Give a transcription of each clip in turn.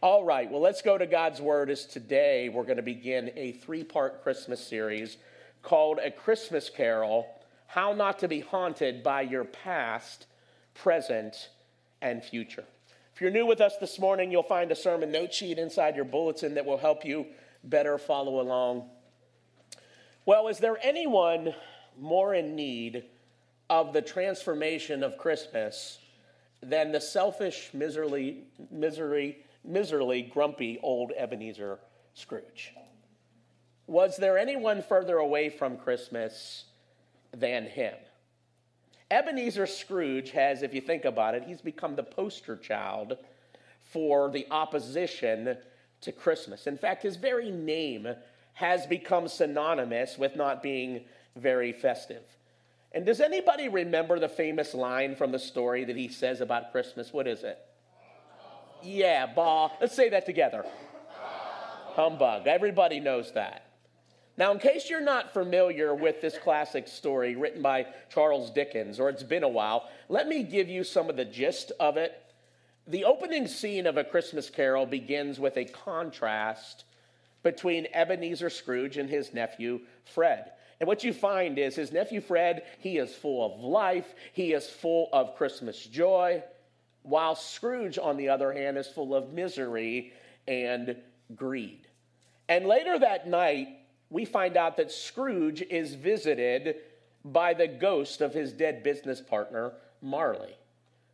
All right, well, let's go to God's Word as today we're going to begin a three part Christmas series called A Christmas Carol How Not to Be Haunted by Your Past, Present, and Future. If you're new with us this morning, you'll find a sermon note sheet inside your bulletin that will help you better follow along. Well, is there anyone more in need of the transformation of Christmas than the selfish, miserly, misery, miserly, grumpy old Ebenezer Scrooge. Was there anyone further away from Christmas than him? Ebenezer Scrooge has, if you think about it, he's become the poster child for the opposition to Christmas. In fact, his very name has become synonymous with not being very festive. And does anybody remember the famous line from the story that he says about Christmas? What is it? Yeah, bah. Let's say that together. Humbug. Everybody knows that. Now, in case you're not familiar with this classic story written by Charles Dickens, or it's been a while, let me give you some of the gist of it. The opening scene of A Christmas Carol begins with a contrast between Ebenezer Scrooge and his nephew, Fred. And what you find is his nephew Fred, he is full of life, he is full of Christmas joy while Scrooge, on the other hand, is full of misery and greed. And later that night, we find out that Scrooge is visited by the ghost of his dead business partner, Marley,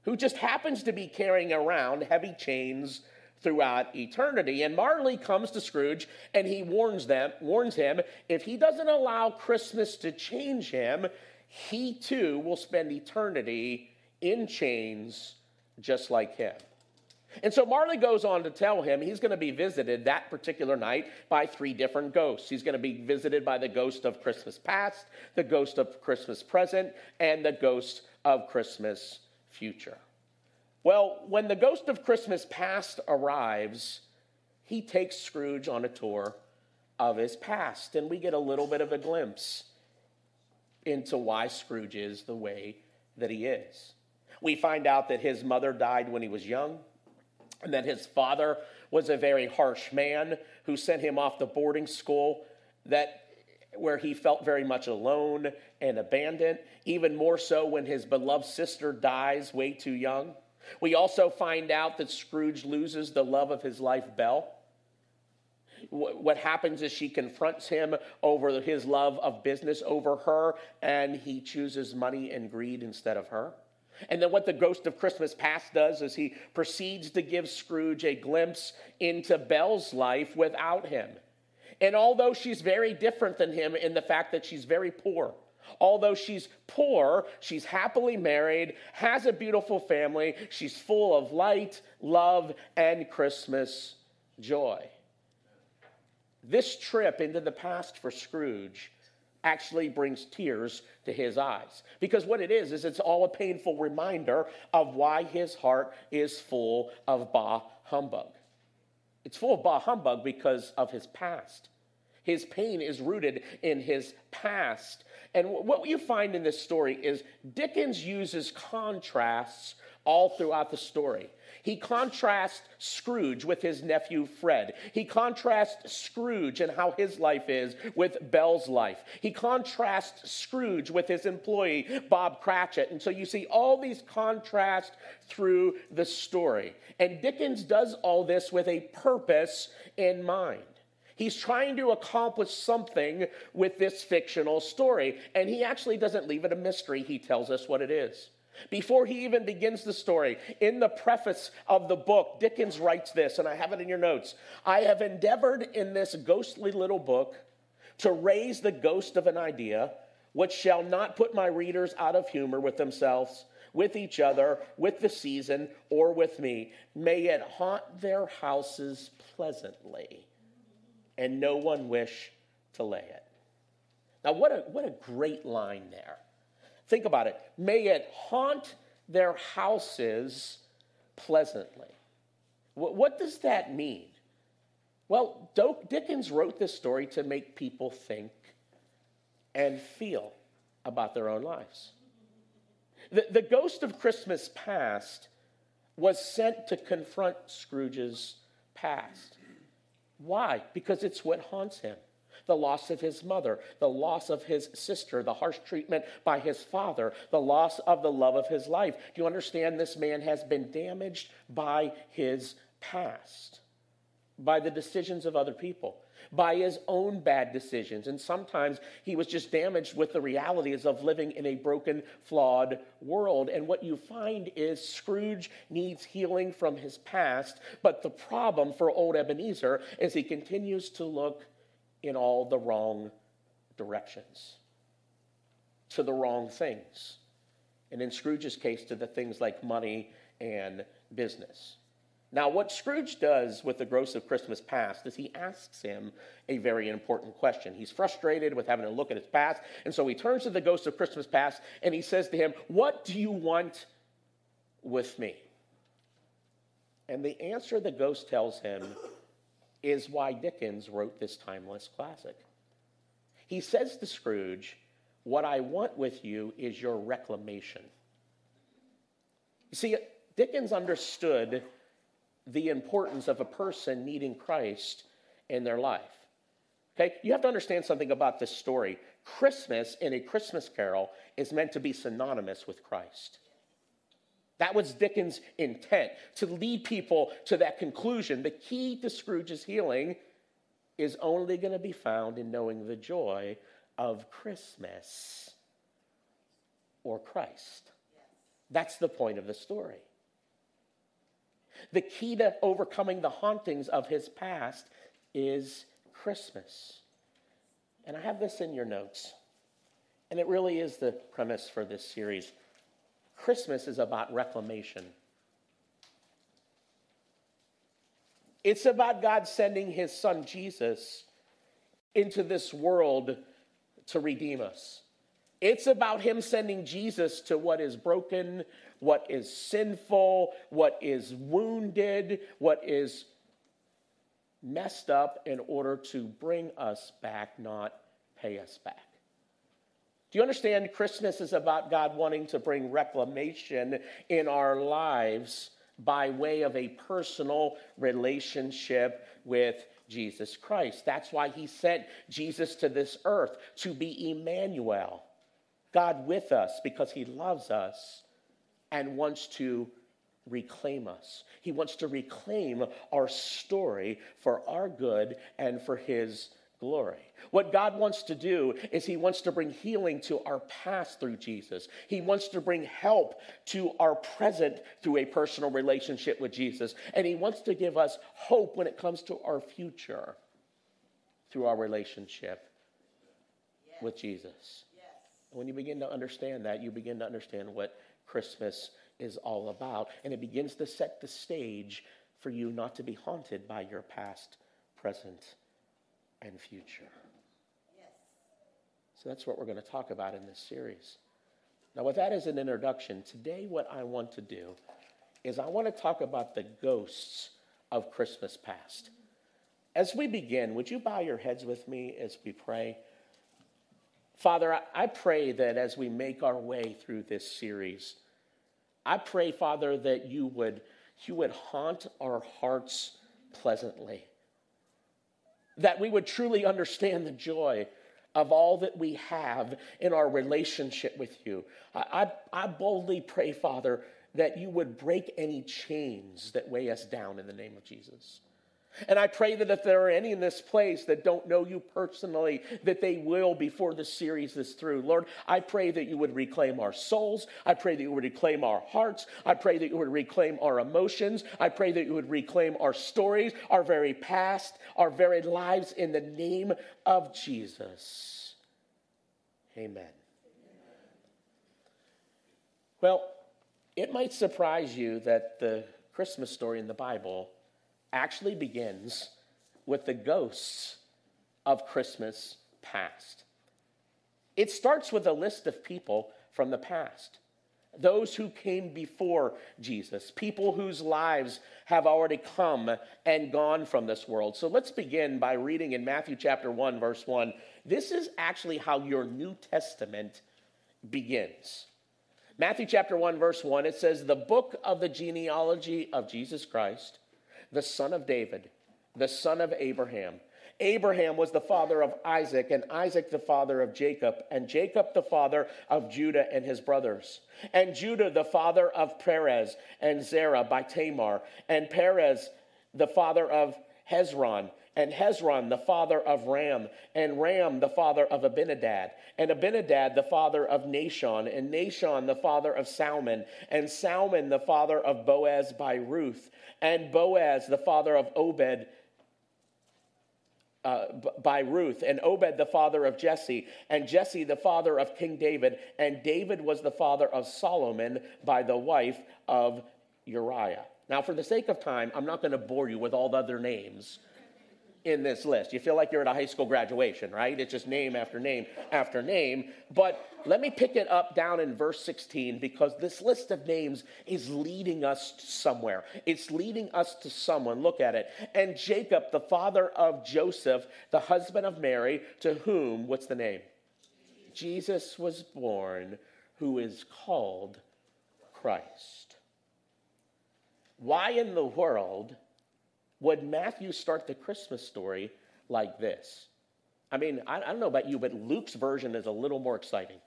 who just happens to be carrying around heavy chains throughout eternity. And Marley comes to Scrooge and he warns them, warns him, if he doesn't allow Christmas to change him, he too will spend eternity in chains just like him. And so Marley goes on to tell him he's going to be visited that particular night by three different ghosts. He's going to be visited by the ghost of Christmas past, the ghost of Christmas present, and the ghost of Christmas future. Well, when the ghost of Christmas past arrives, he takes Scrooge on a tour of his past, and we get a little bit of a glimpse into why Scrooge is the way that he is. We find out that his mother died when he was young, and that his father was a very harsh man who sent him off to boarding school that where he felt very much alone and abandoned, even more so when his beloved sister dies way too young. We also find out that Scrooge loses the love of his life, Belle. What happens is she confronts him over his love of business over her, and he chooses money and greed instead of her. And then what the ghost of Christmas past does is he proceeds to give Scrooge a glimpse into Belle's life without him. And although she's very different than him in the fact that she's very poor, although she's poor, she's happily married, has a beautiful family, she's full of light, love, and Christmas joy. This trip into the past for Scrooge actually brings tears to his eyes. Because what it is, is it's all a painful reminder of why his heart is full of bah humbug. It's full of bah humbug because of his past. His pain is rooted in his past. And what you find in this story is Dickens uses contrasts all throughout the story. He contrasts Scrooge with his nephew Fred. He contrasts Scrooge and how his life is with Belle's life. He contrasts Scrooge with his employee Bob Cratchit. And so you see all these contrasts through the story. And Dickens does all this with a purpose in mind. He's trying to accomplish something with this fictional story, and he actually doesn't leave it a mystery. He tells us what it is. Before he even begins the story, in the preface of the book, Dickens writes this, and I have it in your notes. I have endeavored in this ghostly little book to raise the ghost of an idea which shall not put my readers out of humor with themselves, with each other, with the season, or with me. May it haunt their houses pleasantly, and no one wish to lay it. Now, what a, what a great line there. Think about it. May it haunt their houses pleasantly. What does that mean? Well, Dickens wrote this story to make people think and feel about their own lives. The, the ghost of Christmas past was sent to confront Scrooge's past. Why? Because it's what haunts him the loss of his mother, the loss of his sister, the harsh treatment by his father, the loss of the love of his life. Do you understand this man has been damaged by his past, by the decisions of other people? By his own bad decisions. And sometimes he was just damaged with the realities of living in a broken, flawed world. And what you find is Scrooge needs healing from his past. But the problem for old Ebenezer is he continues to look in all the wrong directions, to the wrong things. And in Scrooge's case, to the things like money and business. Now, what Scrooge does with the ghost of Christmas past is he asks him a very important question. He's frustrated with having to look at his past, and so he turns to the ghost of Christmas past and he says to him, What do you want with me? And the answer the ghost tells him is why Dickens wrote this timeless classic. He says to Scrooge, What I want with you is your reclamation. You see, Dickens understood the importance of a person needing Christ in their life. Okay, you have to understand something about this story. Christmas in a Christmas carol is meant to be synonymous with Christ. That was Dickens' intent to lead people to that conclusion. The key to Scrooge's healing is only going to be found in knowing the joy of Christmas or Christ. That's the point of the story. The key to overcoming the hauntings of his past is Christmas. And I have this in your notes. And it really is the premise for this series. Christmas is about reclamation. It's about God sending his son Jesus into this world to redeem us. It's about him sending Jesus to what is broken, what is sinful, what is wounded, what is messed up in order to bring us back, not pay us back. Do you understand? Christmas is about God wanting to bring reclamation in our lives by way of a personal relationship with Jesus Christ. That's why he sent Jesus to this earth to be Emmanuel, God with us, because he loves us and wants to reclaim us. He wants to reclaim our story for our good and for his glory. What God wants to do is He wants to bring healing to our past through Jesus. He wants to bring help to our present through a personal relationship with Jesus. And He wants to give us hope when it comes to our future through our relationship yes. with Jesus. Yes. When you begin to understand that, you begin to understand what Christmas is all about. And it begins to set the stage for you not to be haunted by your past, present, and future. Yes. So that's what we're going to talk about in this series. Now, with that as an introduction, today what I want to do is I want to talk about the ghosts of Christmas past. As we begin, would you bow your heads with me as we pray? Father, I pray that as we make our way through this series, I pray, Father, that you would, you would haunt our hearts pleasantly that we would truly understand the joy of all that we have in our relationship with you. I, I, I, boldly pray, Father, that you would break any chains that weigh us down in the name of Jesus. And I pray that if there are any in this place that don't know you personally, that they will before the series is through. Lord, I pray that you would reclaim our souls. I pray that you would reclaim our hearts. I pray that you would reclaim our emotions. I pray that you would reclaim our stories, our very past, our very lives in the name of Jesus. Amen. Well, it might surprise you that the Christmas story in the Bible actually begins with the ghosts of Christmas past. It starts with a list of people from the past, those who came before Jesus, people whose lives have already come and gone from this world. So let's begin by reading in Matthew chapter 1, verse 1. This is actually how your New Testament begins. Matthew chapter 1, verse 1, it says, The book of the genealogy of Jesus Christ the son of David, the son of Abraham. Abraham was the father of Isaac, and Isaac the father of Jacob, and Jacob the father of Judah and his brothers, and Judah the father of Perez and Zerah by Tamar, and Perez the father of Hezron, and Hezron the father of Ram, and Ram the father of Abinadab, and Abinadab the father of Nahshon, and Nahshon the father of Salmon, and Salmon the father of Boaz by Ruth, and Boaz the father of Obed uh, by Ruth, and Obed the father of Jesse, and Jesse the father of King David, and David was the father of Solomon by the wife of Uriah. Now, for the sake of time, I'm not going to bore you with all the other names in this list. You feel like you're at a high school graduation, right? It's just name after name after name. But let me pick it up down in verse 16 because this list of names is leading us somewhere. It's leading us to someone. Look at it. And Jacob, the father of Joseph, the husband of Mary, to whom, what's the name? Jesus was born, who is called Christ. Why in the world would Matthew start the Christmas story like this? I mean, I, I, don't know about you, but Luke's version is a little more exciting.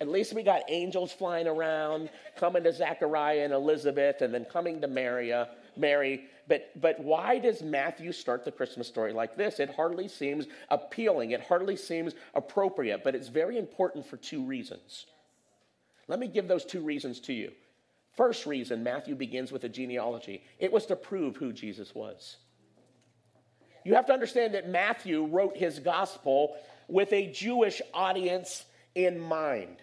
At least we got angels flying around, coming to Zechariah and Elizabeth, and then coming to Mary. Mary. But, but why does Matthew start the Christmas story like this? It hardly seems appealing. It hardly seems appropriate, but it's very important for two reasons. Let me give those two reasons to you. First reason Matthew begins with a genealogy it was to prove who Jesus was. You have to understand that Matthew wrote his gospel with a Jewish audience in mind.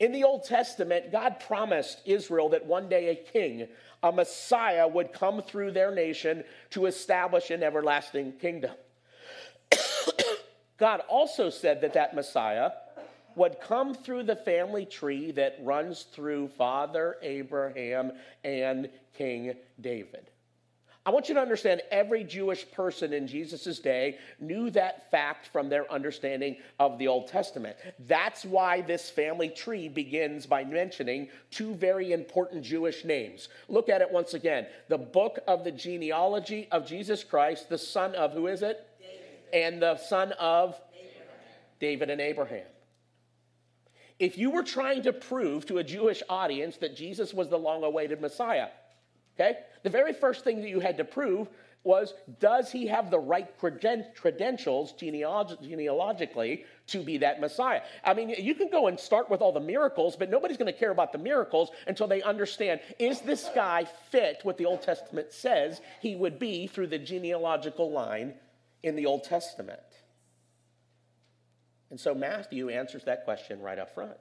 In the Old Testament, God promised Israel that one day a king, a Messiah, would come through their nation to establish an everlasting kingdom. God also said that that Messiah would come through the family tree that runs through Father Abraham and King David. I want you to understand every Jewish person in Jesus' day knew that fact from their understanding of the Old Testament. That's why this family tree begins by mentioning two very important Jewish names. Look at it once again. The book of the genealogy of Jesus Christ, the son of who is it? David. And the son of Abraham. David and Abraham. If you were trying to prove to a Jewish audience that Jesus was the long awaited Messiah, okay, the very first thing that you had to prove was does he have the right credentials genealog- genealogically to be that Messiah? I mean, you can go and start with all the miracles, but nobody's going to care about the miracles until they understand is this guy fit what the Old Testament says he would be through the genealogical line in the Old Testament? And so Matthew answers that question right up front.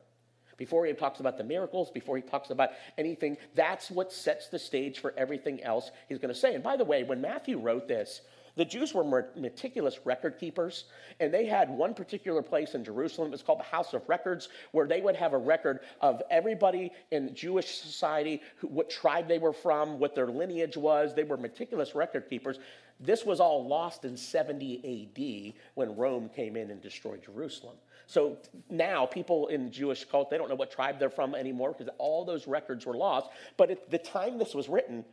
Before he talks about the miracles, before he talks about anything, that's what sets the stage for everything else he's going to say. And by the way, when Matthew wrote this, the Jews were meticulous record keepers, and they had one particular place in Jerusalem. It was called the House of Records, where they would have a record of everybody in Jewish society, what tribe they were from, what their lineage was. They were meticulous record keepers. This was all lost in 70 AD when Rome came in and destroyed Jerusalem. So now people in the Jewish cult, they don't know what tribe they're from anymore because all those records were lost. But at the time this was written,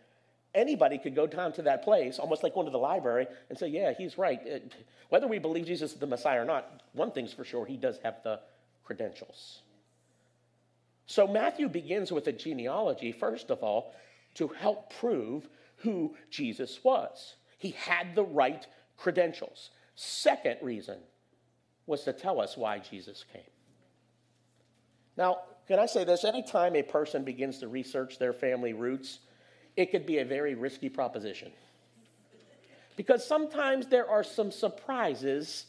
anybody could go down to that place, almost like going to the library, and say, Yeah, he's right. It, whether we believe Jesus is the Messiah or not, one thing's for sure, he does have the credentials. So Matthew begins with a genealogy, first of all, to help prove who Jesus was. He had the right credentials. Second reason was to tell us why Jesus came. Now, can I say this? Anytime a person begins to research their family roots, it could be a very risky proposition. Because sometimes there are some surprises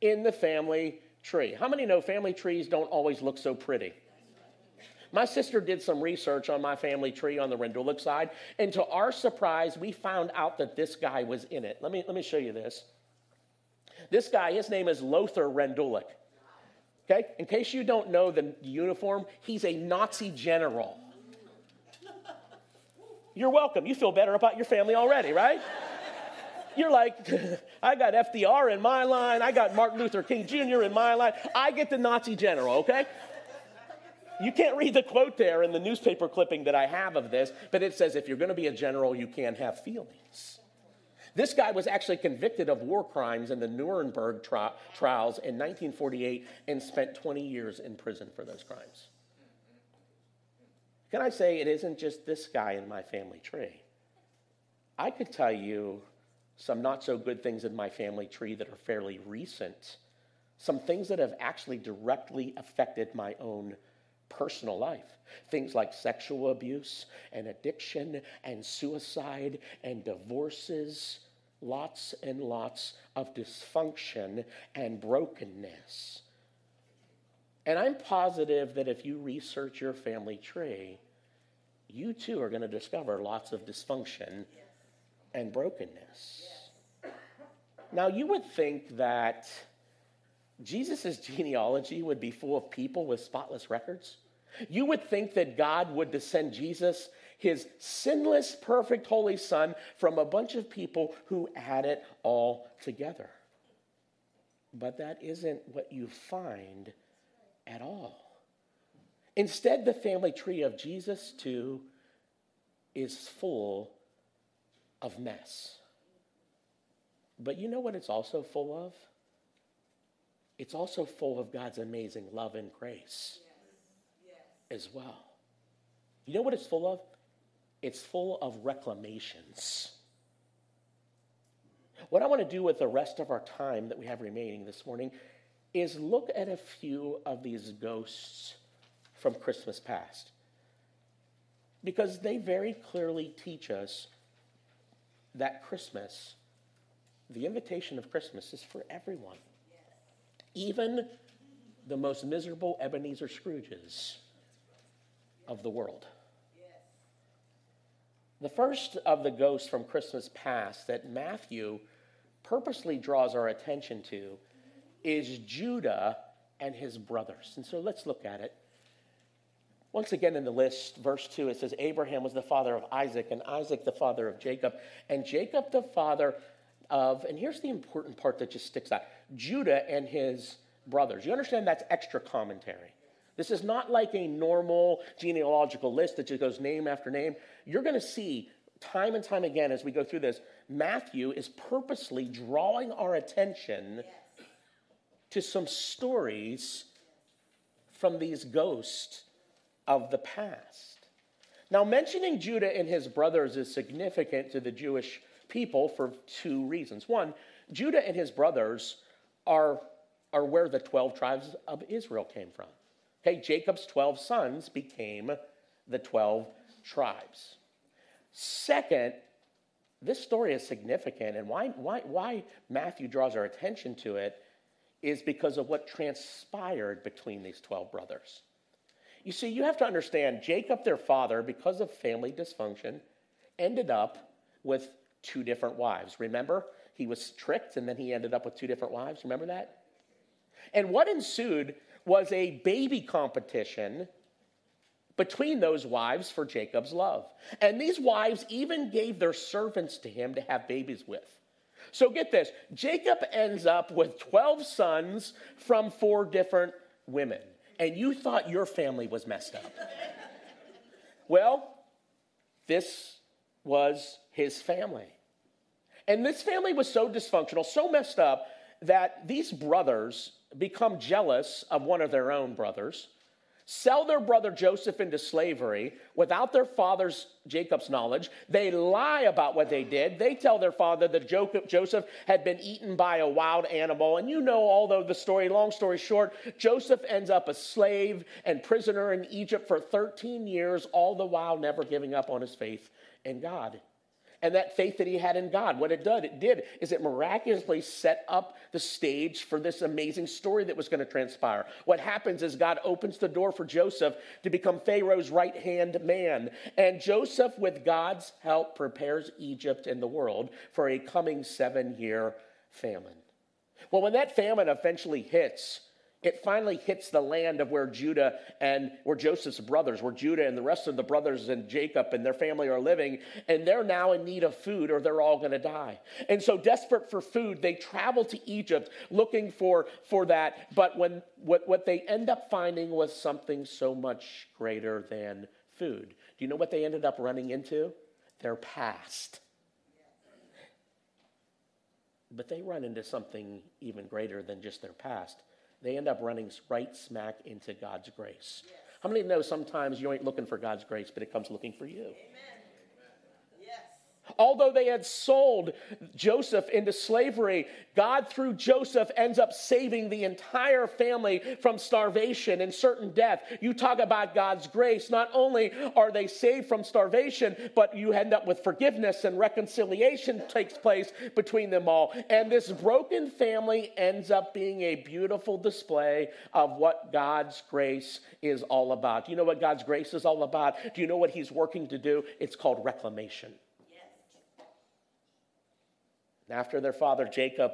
in the family tree. How many know family trees don't always look so pretty? My sister did some research on my family tree on the Rendulic side, and to our surprise, we found out that this guy was in it. Let me, let me show you this. This guy, his name is Lothar Rendulic. Okay? In case you don't know the uniform, he's a Nazi general. You're welcome. You feel better about your family already, right? You're like, I got FDR in my line. I got Martin Luther King Jr. in my line. I get the Nazi general, okay? You can't read the quote there in the newspaper clipping that I have of this, but it says if you're going to be a general, you can't have feelings. This guy was actually convicted of war crimes in the Nuremberg tri- trials in 1948 and spent 20 years in prison for those crimes. Can I say it isn't just this guy in my family tree? I could tell you some not so good things in my family tree that are fairly recent, some things that have actually directly affected my own personal life. Things like sexual abuse and addiction and suicide and divorces, lots and lots of dysfunction and brokenness. And I'm positive that if you research your family tree, you too are going to discover lots of dysfunction and brokenness. Now, you would think that Jesus' genealogy would be full of people with spotless records. You would think that God would descend Jesus, his sinless, perfect, holy Son, from a bunch of people who had it all together. But that isn't what you find at all. Instead, the family tree of Jesus, too, is full of mess. But you know what it's also full of? It's also full of God's amazing love and grace as well. You know what it's full of? It's full of reclamations. What I want to do with the rest of our time that we have remaining this morning is look at a few of these ghosts from Christmas past. Because they very clearly teach us that Christmas, the invitation of Christmas, is for everyone. Even the most miserable Ebenezer Scrooges of the world. The first of the ghosts from Christmas past that Matthew purposely draws our attention to is Judah and his brothers. And so let's look at it. Once again in the list, verse 2, it says Abraham was the father of Isaac, and Isaac the father of Jacob, and Jacob the father of, and here's the important part that just sticks out Judah and his brothers. You understand that's extra commentary. This is not like a normal genealogical list that just goes name after name. You're going to see time and time again as we go through this, Matthew is purposely drawing our attention yes. to some stories from these ghosts of the past. Now, mentioning Judah and his brothers is significant to the Jewish people for two reasons. One, Judah and his brothers are, are where the 12 tribes of Israel came from. Okay, Jacob's 12 sons became the 12 tribes. Second, this story is significant, and why, why, why Matthew draws our attention to it is because of what transpired between these 12 brothers. You see, you have to understand Jacob, their father, because of family dysfunction, ended up with two different wives. Remember? He was tricked and then he ended up with two different wives. Remember that? And what ensued was a baby competition between those wives for Jacob's love. And these wives even gave their servants to him to have babies with. So get this Jacob ends up with 12 sons from four different women. And you thought your family was messed up. well, this was his family. And this family was so dysfunctional, so messed up, that these brothers become jealous of one of their own brothers, sell their brother Joseph into slavery without their father's Jacob's knowledge. They lie about what they did. They tell their father that Joseph had been eaten by a wild animal. And you know, although the story, long story short, Joseph ends up a slave and prisoner in Egypt for 13 years, all the while never giving up on his faith in God and that faith that he had in God. What it did, it did is it miraculously set up the stage for this amazing story that was going to transpire. What happens is God opens the door for Joseph to become Pharaoh's right hand man. And Joseph, with God's help, prepares Egypt and the world for a coming seven year famine. Well, when that famine eventually hits, it finally hits the land of where Judah and where Joseph's brothers, where Judah and the rest of the brothers and Jacob and their family are living, and they're now in need of food or they're all going to die. And so, desperate for food, they travel to Egypt looking for, for that. But when what, what they end up finding was something so much greater than food. Do you know what they ended up running into? Their past. But they run into something even greater than just their past. They end up running right smack into God's grace. Yes. How many know sometimes you ain't looking for God's grace, but it comes looking for you? Amen. Although they had sold Joseph into slavery, God, through Joseph, ends up saving the entire family from starvation and certain death. You talk about God's grace. Not only are they saved from starvation, but you end up with forgiveness and reconciliation takes place between them all. And this broken family ends up being a beautiful display of what God's grace is all about. Do you know what God's grace is all about? Do you know what He's working to do? It's called reclamation. After their father Jacob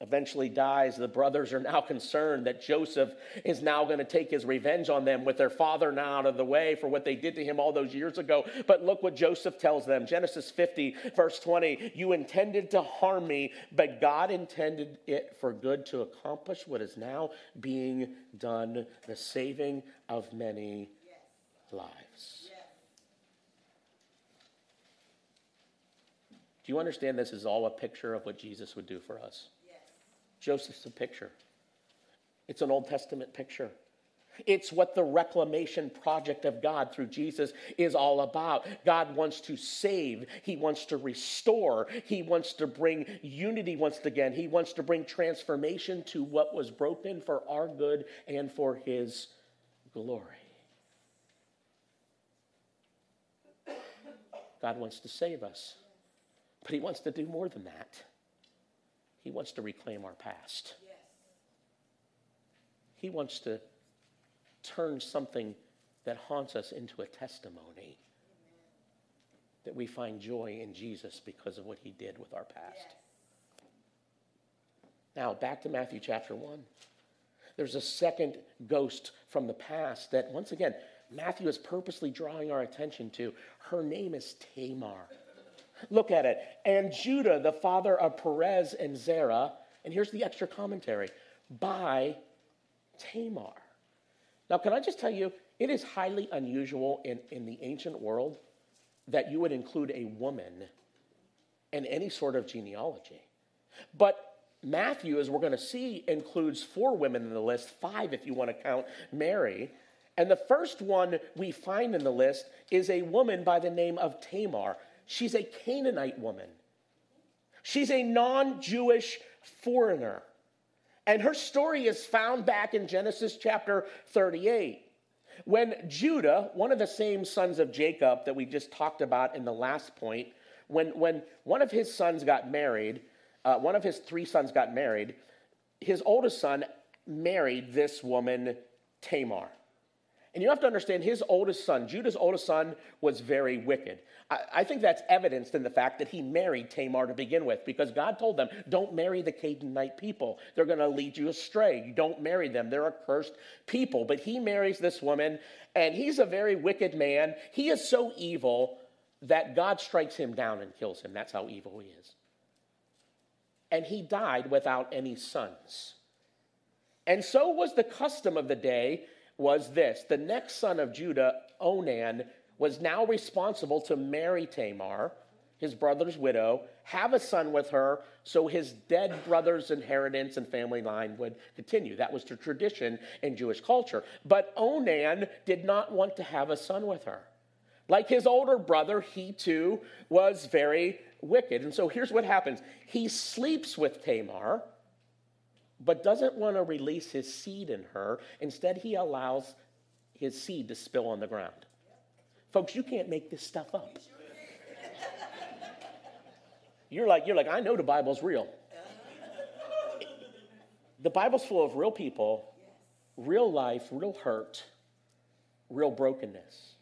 eventually dies, the brothers are now concerned that Joseph is now going to take his revenge on them with their father now out of the way for what they did to him all those years ago. But look what Joseph tells them Genesis 50, verse 20 You intended to harm me, but God intended it for good to accomplish what is now being done the saving of many lives. Do you understand this is all a picture of what Jesus would do for us? Yes. Joseph's a picture. It's an Old Testament picture. It's what the reclamation project of God through Jesus is all about. God wants to save, He wants to restore, He wants to bring unity once again, He wants to bring transformation to what was broken for our good and for His glory. God wants to save us. But he wants to do more than that. He wants to reclaim our past. Yes. He wants to turn something that haunts us into a testimony Amen. that we find joy in Jesus because of what he did with our past. Yes. Now, back to Matthew chapter 1. There's a second ghost from the past that, once again, Matthew is purposely drawing our attention to. Her name is Tamar. Look at it. And Judah, the father of Perez and Zerah, and here's the extra commentary by Tamar. Now, can I just tell you, it is highly unusual in, in the ancient world that you would include a woman in any sort of genealogy. But Matthew, as we're going to see, includes four women in the list, five if you want to count Mary. And the first one we find in the list is a woman by the name of Tamar. She's a Canaanite woman. She's a non Jewish foreigner. And her story is found back in Genesis chapter 38. When Judah, one of the same sons of Jacob that we just talked about in the last point, when, when one of his sons got married, uh, one of his three sons got married, his oldest son married this woman, Tamar. And you have to understand, his oldest son, Judah's oldest son, was very wicked. I, I, think that's evidenced in the fact that he married Tamar to begin with, because God told them, don't marry the Canaanite people. They're going to lead you astray. You don't marry them. They're a cursed people. But he marries this woman, and he's a very wicked man. He is so evil that God strikes him down and kills him. That's how evil he is. And he died without any sons. And so was the custom of the day was this the next son of Judah, Onan, was now responsible to marry Tamar, his brother's widow, have a son with her, so his dead brother's inheritance and family line would continue. That was the tradition in Jewish culture. But Onan did not want to have a son with her. Like his older brother, he too was very wicked. And so here's what happens he sleeps with Tamar but doesn't want to release his seed in her. Instead, he allows his seed to spill on the ground. Folks, you can't make this stuff up. You're like, you're like, I know the Bible's real. The Bible's full of real people, real life, real hurt, real brokenness.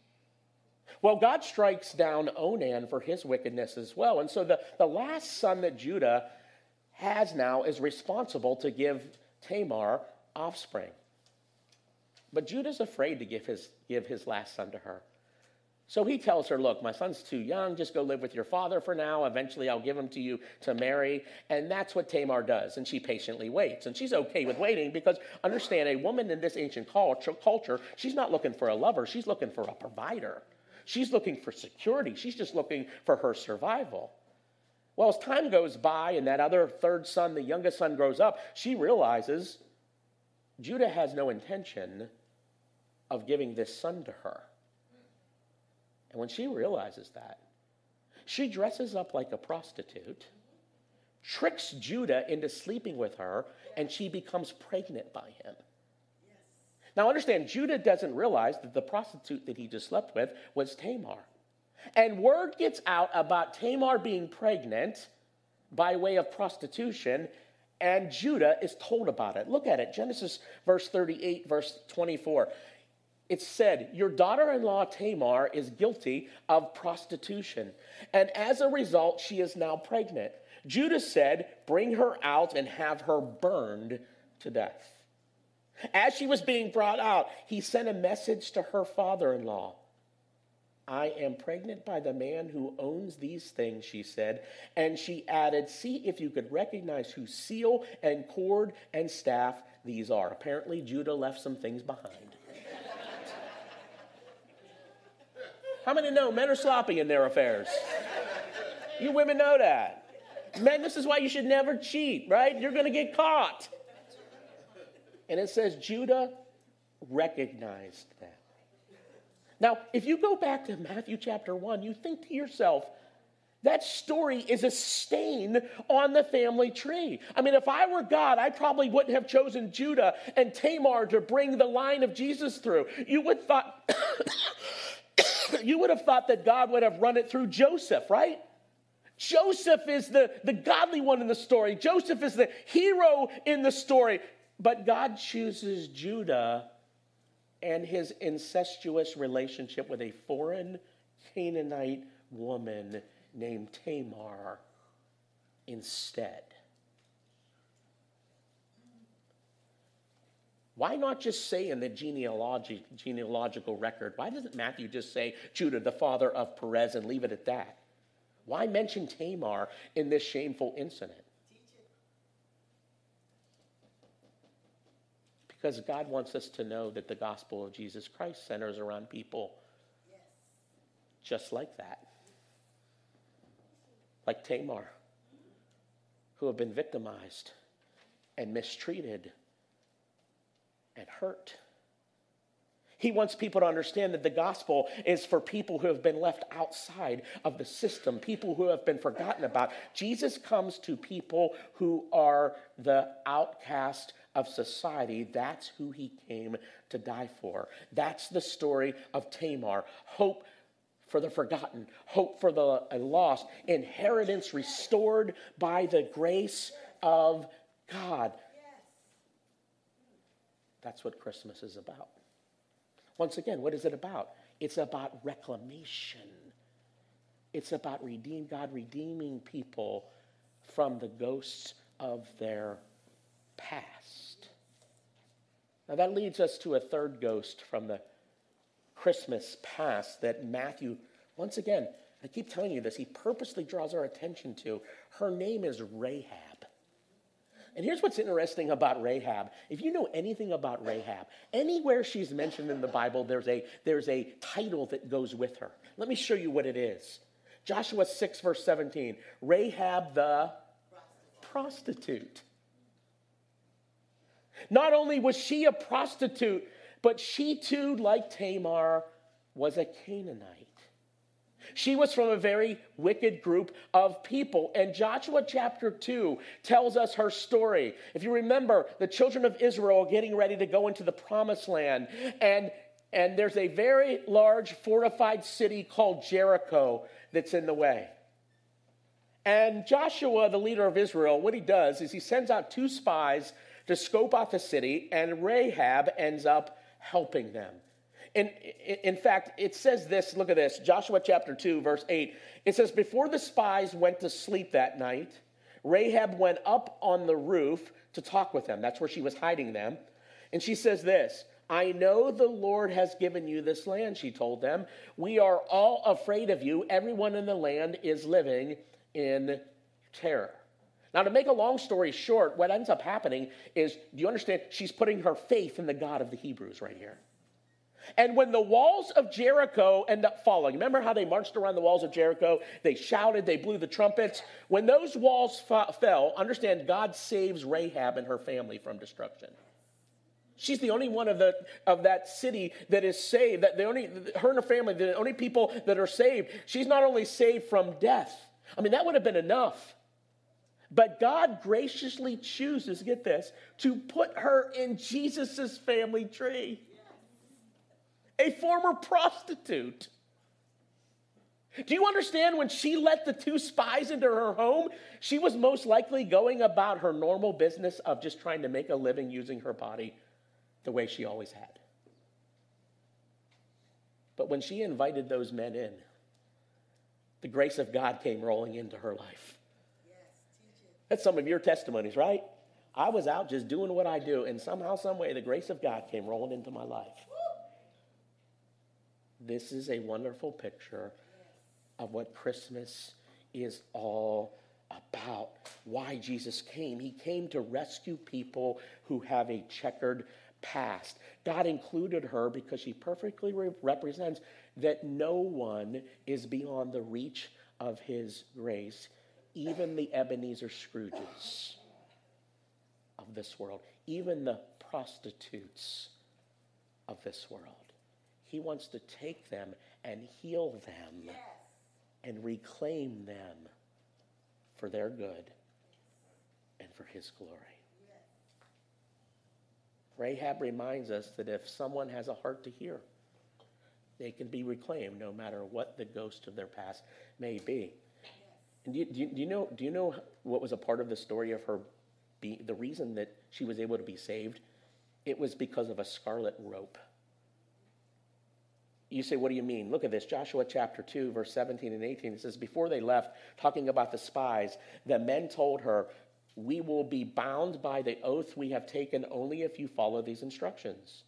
Well, God strikes down Onan for his wickedness as well. And so the, the last son that Judah has now is responsible to give Tamar offspring. But Judah's afraid to give his, give his last son to her. So he tells her, Look, my son's too young. Just go live with your father for now. Eventually, I'll give him to you to marry. And that's what Tamar does. And she patiently waits. And she's okay with waiting because, understand, a woman in this ancient culture, she's not looking for a lover, she's looking for a provider. She's looking for security, she's just looking for her survival. Well, as time goes by and that other third son, the youngest son, grows up, she realizes Judah has no intention of giving this son to her. And when she realizes that, she dresses up like a prostitute, tricks Judah into sleeping with her, and she becomes pregnant by him. Now, understand, Judah doesn't realize that the prostitute that he just slept with was Tamar. And word gets out about Tamar being pregnant by way of prostitution, and Judah is told about it. Look at it Genesis verse 38, verse 24. It said, Your daughter in law Tamar is guilty of prostitution, and as a result, she is now pregnant. Judah said, Bring her out and have her burned to death. As she was being brought out, he sent a message to her father in law. I am pregnant by the man who owns these things, she said. And she added, See if you could recognize whose seal and cord and staff these are. Apparently, Judah left some things behind. How many know men are sloppy in their affairs? You women know that. Men, this is why you should never cheat, right? You're going to get caught. And it says Judah recognized that. Now, if you go back to Matthew chapter 1, you think to yourself, that story is a stain on the family tree. I mean, if I were God, I probably wouldn't have chosen Judah and Tamar to bring the line of Jesus through. You would thought you would have thought that God would have run it through Joseph, right? Joseph is the, the godly one in the story. Joseph is the hero in the story. But God chooses Judah and his incestuous relationship with a foreign Canaanite woman named Tamar instead. Why not just say in the genealogy, genealogical record, why doesn't Matthew just say Judah, the father of Perez, and leave it at that? Why mention Tamar in this shameful incident? Because God wants us to know that the gospel of Jesus Christ centers around people yes. just like that. Like Tamar, who have been victimized and mistreated and hurt. He wants people to understand that the gospel is for people who have been left outside of the system, people who have been forgotten about. Jesus comes to people who are the outcast of society. That's who he came to die for. That's the story of Tamar. Hope for the forgotten, hope for the lost, inheritance restored by the grace of God. That's what Christmas is about. Once again, what is it about? It's about reclamation. It's about redeem God redeeming people from the ghosts of their past. Now, that leads us to a third ghost from the Christmas past that Matthew, once again, I keep telling you this, he purposely draws our attention to. Her name is Rahab. And here's what's interesting about Rahab. If you know anything about Rahab, anywhere she's mentioned in the Bible, there's a, there's a title that goes with her. Let me show you what it is. Joshua 6, verse 17 Rahab the prostitute. Not only was she a prostitute, but she too, like Tamar, was a Canaanite. She was from a very wicked group of people. And Joshua chapter 2 tells us her story. If you remember, the children of Israel are getting ready to go into the promised land. And, and there's a very large fortified city called Jericho that's in the way. And Joshua, the leader of Israel, what he does is he sends out two spies to scope out the city, and Rahab ends up helping them. And in fact, it says this look at this Joshua chapter 2, verse 8. It says, Before the spies went to sleep that night, Rahab went up on the roof to talk with them. That's where she was hiding them. And she says this I know the Lord has given you this land, she told them. We are all afraid of you. Everyone in the land is living in terror. Now, to make a long story short, what ends up happening is, do you understand? She's putting her faith in the God of the Hebrews right here. And when the walls of Jericho end up falling, remember how they marched around the walls of Jericho? They shouted, they blew the trumpets. When those walls fell, understand God saves Rahab and her family from destruction. She's the only one of, the, of that city that is saved. That the only, her and her family, the only people that are saved. She's not only saved from death. I mean, that would have been enough. But God graciously chooses, get this, to put her in Jesus' family tree. A former prostitute. Do you understand when she let the two spies into her home? She was most likely going about her normal business of just trying to make a living using her body the way she always had. But when she invited those men in, the grace of God came rolling into her life. That's some of your testimonies, right? I was out just doing what I do, and somehow, some way, the grace of God came rolling into my life. This is a wonderful picture of what Christmas is all about. Why Jesus came. He came to rescue people who have a checkered past. God included her because she perfectly re- represents that no one is beyond the reach of his grace, even the Ebenezer Scrooges of this world, even the prostitutes of this world. He wants to take them and heal them yes. and reclaim them for their good and for his glory. Rahab reminds us that if someone has a heart to hear, they can be reclaimed no matter what the ghost of their past may be. And do you, do do you know, do you know what was a part of the story of her being, the reason that she was able to be saved? It was because of a scarlet rope. You say, what do you mean? Look at this Joshua chapter 2, verse 17 and 18. It says, Before they left, talking about the spies, the men told her, we will be bound by the oath we have taken only if you follow these instructions.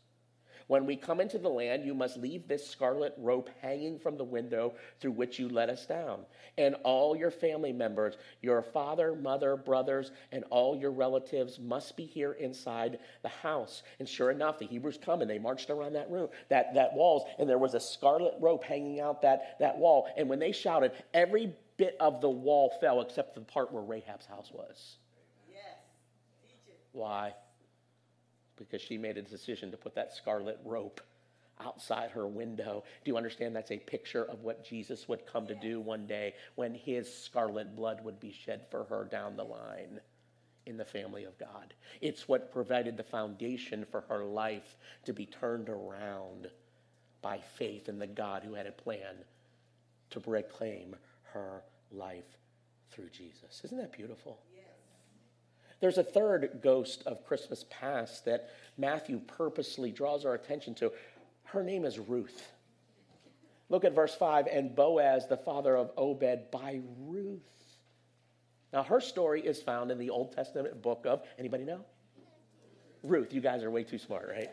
When we come into the land, you must leave this scarlet rope hanging from the window through which you let us down. And all your family members, your father, mother, brothers, and all your relatives must be here inside the house. And sure enough, the Hebrews come and they marched around that room, that, that walls, and there was a scarlet rope hanging out that, that wall. And when they shouted, every bit of the wall fell except for the part where Rahab's house was. Yes. Why? Because she made a decision to put that scarlet rope outside her window. Do you understand that's a picture of what Jesus would come to do one day when his scarlet blood would be shed for her down the line in the family of God? It's what provided the foundation for her life to be turned around by faith in the God who had a plan to reclaim her life through Jesus. Isn't that beautiful? There's a third ghost of Christmas past that Matthew purposely draws our attention to. Her name is Ruth. Look at verse 5 and Boaz, the father of Obed, by Ruth. Now, her story is found in the Old Testament book of, anybody know? Ruth. You guys are way too smart, right?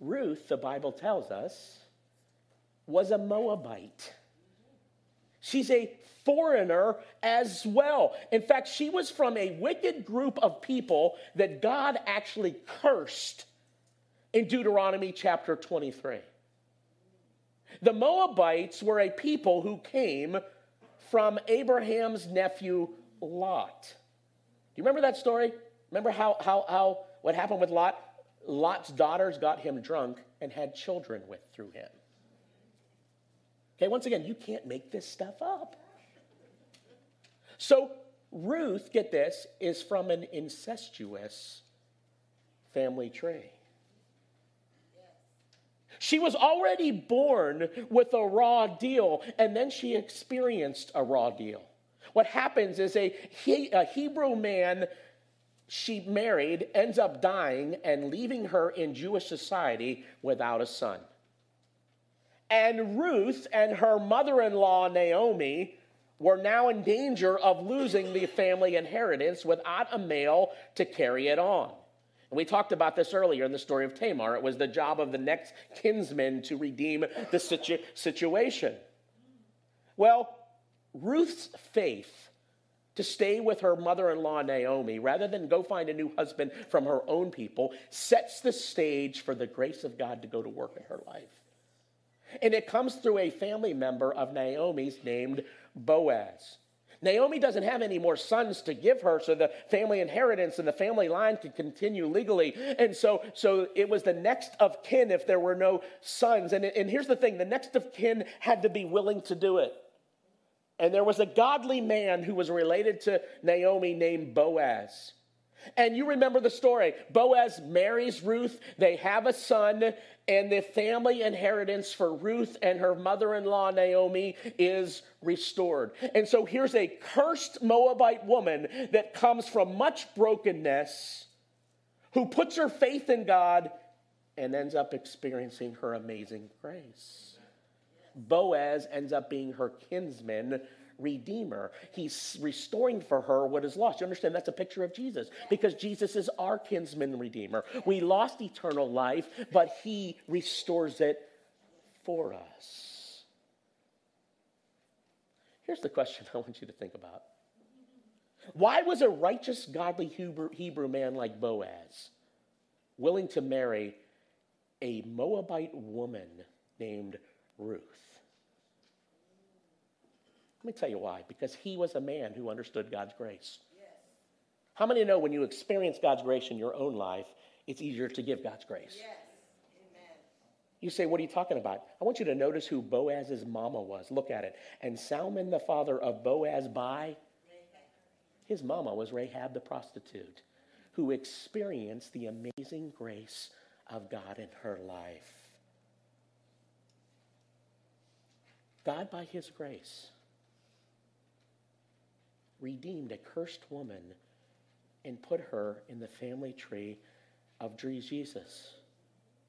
Ruth, the Bible tells us, was a Moabite. She's a foreigner as well. In fact, she was from a wicked group of people that God actually cursed in Deuteronomy chapter 23. The Moabites were a people who came from Abraham's nephew Lot. Do you remember that story? Remember how, how, how what happened with Lot? Lot's daughters got him drunk and had children with through him. Okay, once again, you can't make this stuff up. So, Ruth, get this, is from an incestuous family tree. She was already born with a raw deal, and then she experienced a raw deal. What happens is a, a Hebrew man she married ends up dying and leaving her in Jewish society without a son. And Ruth and her mother in law, Naomi, were now in danger of losing the family inheritance without a male to carry it on. And we talked about this earlier in the story of Tamar. It was the job of the next kinsman to redeem the situ- situation. Well, Ruth's faith to stay with her mother in law, Naomi, rather than go find a new husband from her own people, sets the stage for the grace of God to go to work in her life. And it comes through a family member of Naomi's named Boaz. Naomi doesn't have any more sons to give her, so the family inheritance and the family line can continue legally. And so, so it was the next of kin if there were no sons. And, and here's the thing the next of kin had to be willing to do it. And there was a godly man who was related to Naomi named Boaz. And you remember the story. Boaz marries Ruth. They have a son, and the family inheritance for Ruth and her mother in law, Naomi, is restored. And so here's a cursed Moabite woman that comes from much brokenness, who puts her faith in God and ends up experiencing her amazing grace. Boaz ends up being her kinsman redeemer. He's restoring for her what is lost. You understand that's a picture of Jesus because Jesus is our kinsman redeemer. We lost eternal life, but he restores it for us. Here's the question I want you to think about. Why was a righteous, godly Hebrew, man like Boaz willing to marry a Moabite woman named Ruth? Let me tell you why. Because he was a man who understood God's grace. Yes. How many know when you experience God's grace in your own life, it's easier to give God's grace? Yes. Amen. You say, What are you talking about? I want you to notice who Boaz's mama was. Look at it. And Salmon, the father of Boaz, by his mama was Rahab the prostitute, who experienced the amazing grace of God in her life. God, by his grace, redeemed a cursed woman and put her in the family tree of Jesus.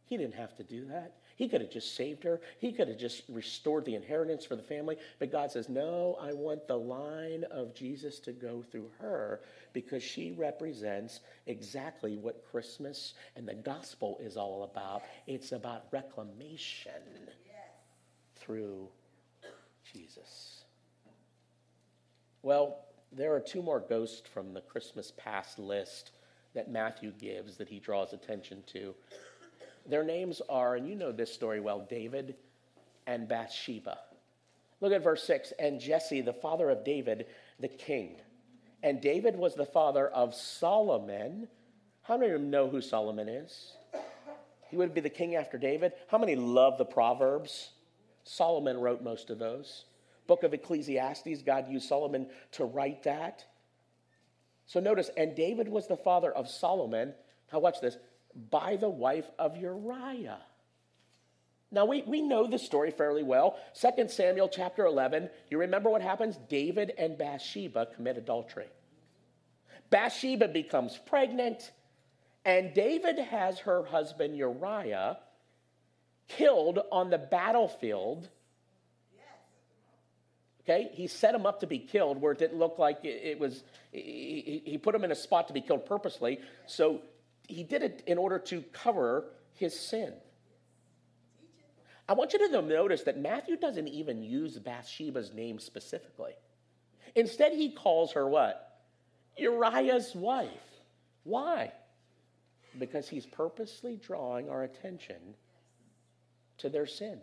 He didn't have to do that. He could have just saved her. He could have just restored the inheritance for the family. But God says, No, I want the line of Jesus to go through her because she represents exactly what Christmas and the gospel is all about. It's about reclamation through Jesus. Well, there are two more ghosts from the Christmas past list that Matthew gives that he draws attention to. Their names are, and you know this story well, David and Bathsheba. Look at verse 6 and Jesse, the father of David, the king. And David was the father of Solomon. How many of you know who Solomon is? He would be the king after David. How many love the Proverbs? Solomon wrote most of those book of Ecclesiastes, God used Solomon to write that. So notice, and David was the father of Solomon. Now, watch this by the wife of Uriah. Now, we, we know the story fairly well. 2 Samuel chapter 11, you remember what happens? David and Bathsheba commit adultery. Bathsheba becomes pregnant, and David has her husband Uriah killed on the battlefield Okay, he set him up to be killed where it didn't look like it, was, he put him in a spot to be killed purposely. So he did it in order to cover his sin. I want you to notice that Matthew doesn't even use Bathsheba's name specifically. Instead, he calls her what? Uriah's wife. Why? Because he's purposely drawing our attention to their sin.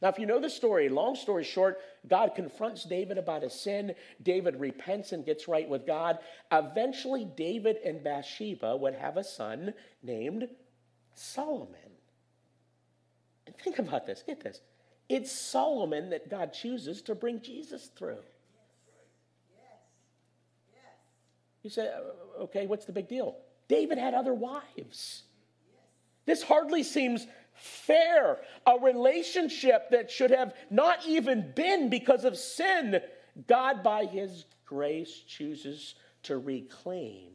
Now, if you know the story, long story short, God confronts David about his sin. David repents and gets right with God. Eventually, David and Bathsheba would have a son named Solomon. And think about this get this. It's Solomon that God chooses to bring Jesus through. You say, okay, what's the big deal? David had other wives. This hardly seems fair, a relationship that should have not even been because of sin, God, by His grace, chooses to reclaim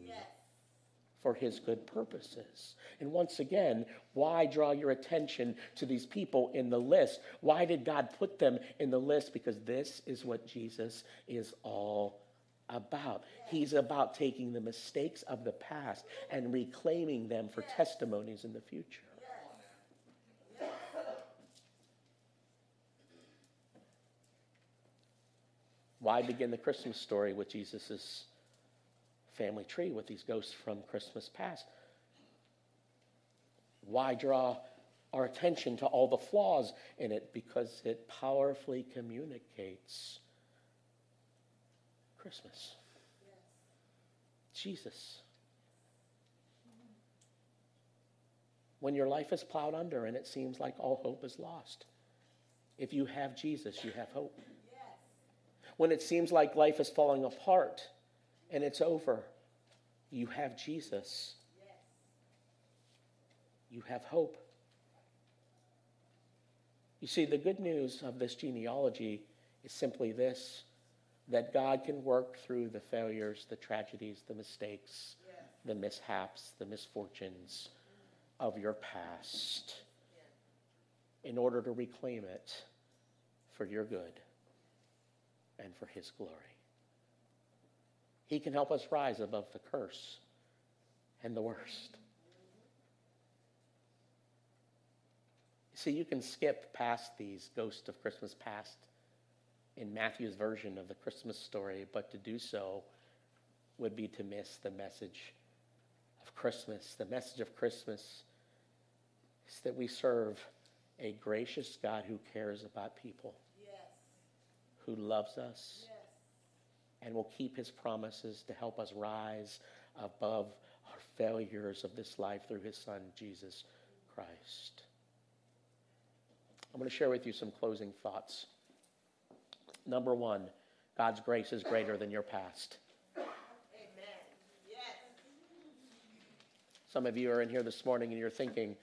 for His good purposes. And once again, why draw your attention to these people in the list? Why did God put them in the list? Because this is what Jesus is all about. He's about taking the mistakes of the past and reclaiming them for testimonies in the future. Why begin the Christmas story with Jesus' family tree with these ghosts from Christmas past? Why draw our attention to all the flaws in it? Because it powerfully communicates Christmas. Jesus. When your life is plowed under and it seems like all hope is lost, if you have Jesus, you have hope. When it seems like life is falling apart and it's over, you have Jesus. You have hope. You see, the good news of this genealogy is simply this that God can work through the failures, the tragedies, the mistakes, the mishaps, the misfortunes of your past in order to reclaim it for your good and for His glory. He can help us rise above the curse and the worst. See, you can skip past these ghosts of Christmas past in Matthew's version of the Christmas story, but to do so would be to miss the message of Christmas. The message of Christmas is that we serve a gracious God who cares about people. Who loves us, yes. and will keep his promises to help us rise above our failures of this life through his Son, Jesus Christ. I'm going to share with you some closing thoughts. Number one, God's grace is greater than your past. Amen. Yes. Some of you are in here this morning and you're thinking,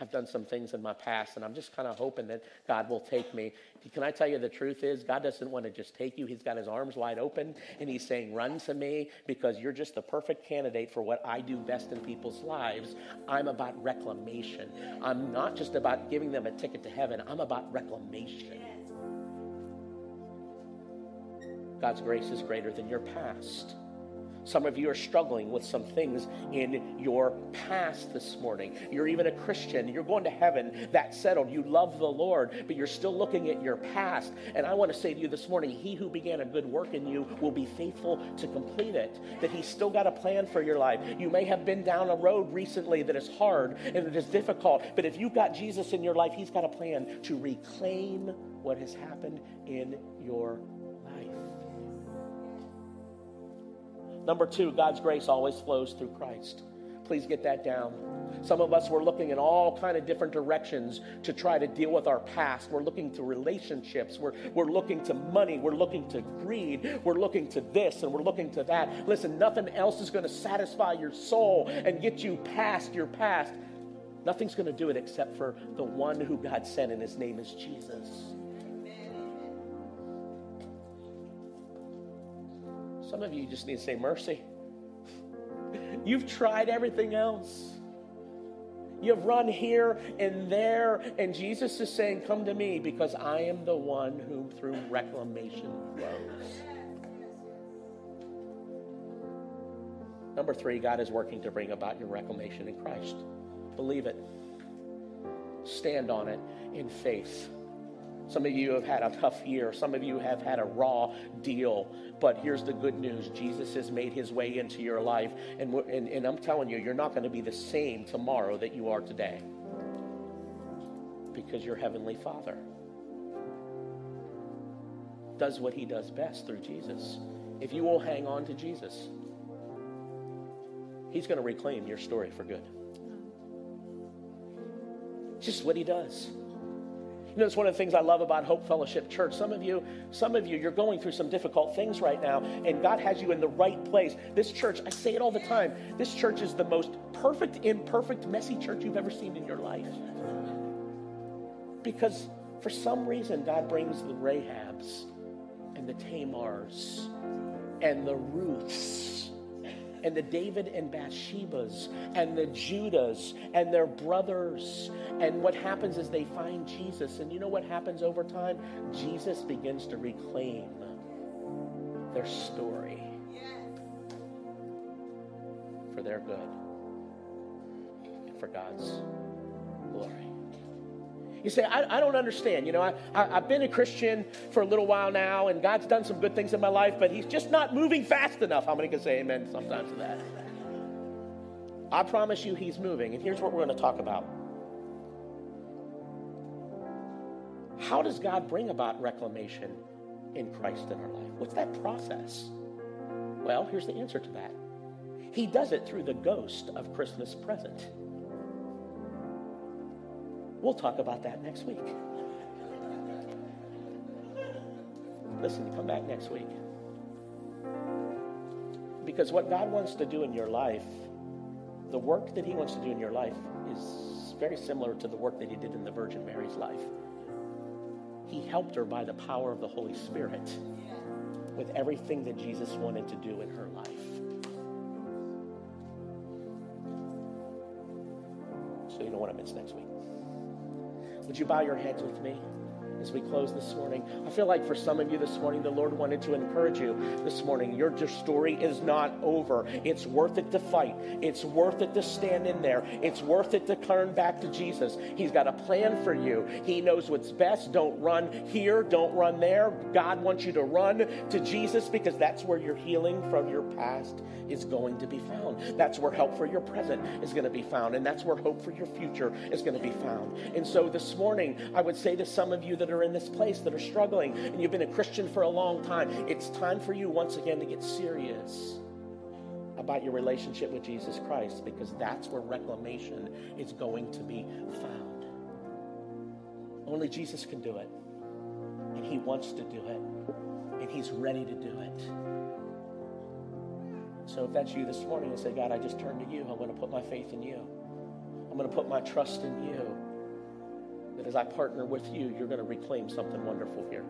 I've done some things in my past, and I'm just kind of hoping that God will take me. Can I tell you the truth is, God doesn't want to just take you. He's got his arms wide open, and he's saying, Run to me because you're just the perfect candidate for what I do best in people's lives. I'm about reclamation. I'm not just about giving them a ticket to heaven, I'm about reclamation. God's grace is greater than your past. Some of you are struggling with some things in your past this morning. You're even a Christian. You're going to heaven. That's settled. You love the Lord, but you're still looking at your past. And I want to say to you this morning He who began a good work in you will be faithful to complete it. That He's still got a plan for your life. You may have been down a road recently that is hard and it is difficult, but if you've got Jesus in your life, He's got a plan to reclaim what has happened in your Number two, God's grace always flows through Christ. Please get that down. Some of us were looking in all kind of different directions to try to deal with our past. We're looking to relationships. We're, we're looking to money. We're looking to greed. We're looking to this and we're looking to that. Listen, nothing else is going to satisfy your soul and get you past your past. Nothing's going to do it except for the one who God sent, and his name is Jesus. Some of you just need to say mercy. You've tried everything else. You've run here and there, and Jesus is saying, Come to me because I am the one whom through reclamation flows. Number three, God is working to bring about your reclamation in Christ. Believe it, stand on it in faith. Some of you have had a tough year. Some of you have had a raw deal. But here's the good news Jesus has made his way into your life. And, and, and I'm telling you, you're not going to be the same tomorrow that you are today because your Heavenly Father does what He does best through Jesus. If you will hang on to Jesus, He's going to reclaim your story for good. Just what He does. You know, it's one of the things I love about Hope Fellowship Church. Some of you, some of you, you're going through some difficult things right now, and God has you in the right place. This church, I say it all the time, this church is the most perfect, imperfect, messy church you've ever seen in your life. Because for some reason, God brings the Rahabs and the Tamars and the Ruths and the David and Bathshebas and the Judahs and their brothers. And what happens is they find Jesus. And you know what happens over time? Jesus begins to reclaim their story for their good for God's glory. You say, I, I don't understand. You know, I, I, I've been a Christian for a little while now, and God's done some good things in my life, but He's just not moving fast enough. How many can say amen sometimes to that? I promise you, He's moving. And here's what we're going to talk about. How does God bring about reclamation in Christ in our life? What's that process? Well, here's the answer to that. He does it through the ghost of Christmas present. We'll talk about that next week. Listen, come back next week. Because what God wants to do in your life, the work that He wants to do in your life, is very similar to the work that He did in the Virgin Mary's life. He helped her by the power of the Holy Spirit with everything that Jesus wanted to do in her life. So you know what I miss next week. Would you bow your heads with me? As we close this morning. I feel like for some of you this morning, the Lord wanted to encourage you this morning. Your, story is not over. It's worth it to fight, it's worth it to stand in there, it's worth it to turn back to Jesus. He's got a plan for you. He knows what's best. Don't run here, don't run there. God wants you to run to Jesus because that's where your healing from your past is going to be found. That's where help for your present is going to be found. And that's where hope for your future is going to be found. And so this morning, I would say to some of you that are in this place that are struggling and you've been a Christian for a long time, it's time for you once again to get serious about your relationship with Jesus Christ because that's where reclamation is going to be found. Only Jesus can do it. And he wants to do it. And he's ready to do it. So if that's you this morning and say, God, I just turn to you, I'm going to put my faith in you. I'm going to put my trust in you. That as I partner with you, you're going to reclaim something wonderful here.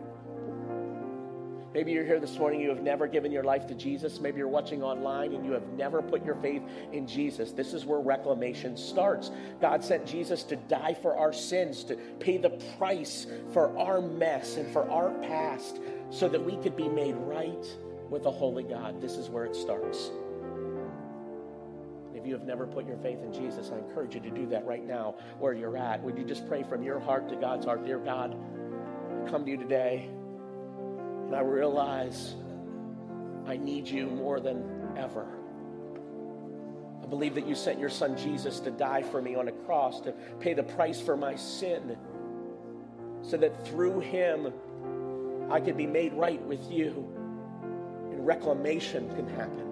Maybe you're here this morning, you have never given your life to Jesus. Maybe you're watching online and you have never put your faith in Jesus. This is where reclamation starts. God sent Jesus to die for our sins, to pay the price for our mess and for our past so that we could be made right with a holy God. This is where it starts. You have never put your faith in Jesus, I encourage you to do that right now where you're at. Would you just pray from your heart to God's heart? Dear God, I come to you today and I realize I need you more than ever. I believe that you sent your son Jesus to die for me on a cross, to pay the price for my sin, so that through him I could be made right with you and reclamation can happen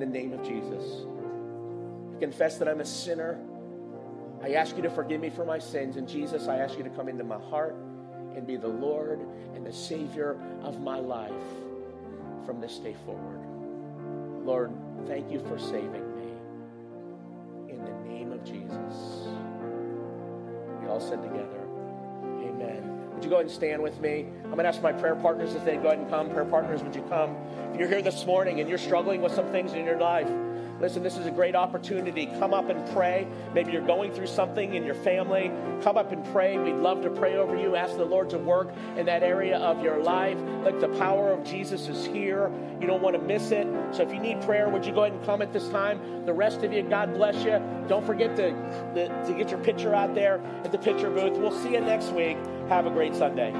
in the name of Jesus. I confess that I'm a sinner. I ask you to forgive me for my sins. And Jesus, I ask you to come into my heart and be the Lord and the Savior of my life from this day forward. Lord, thank you for saving me. In the name of Jesus. We all said together, Amen. Would you go ahead and stand with me? I'm going to ask my prayer partners if they'd go ahead and come. Prayer partners, would you come? If you're here this morning and you're struggling with some things in your life, listen, this is a great opportunity. Come up and pray. Maybe you're going through something in your family. Come up and pray. We'd love to pray over you. Ask the Lord to work in that area of your life. Like the power of Jesus is here. You don't want to miss it. So if you need prayer, would you go ahead and come at this time? The rest of you, God bless you. Don't forget to, to get your picture out there at the picture booth. We'll see you next week. Have a great Sunday.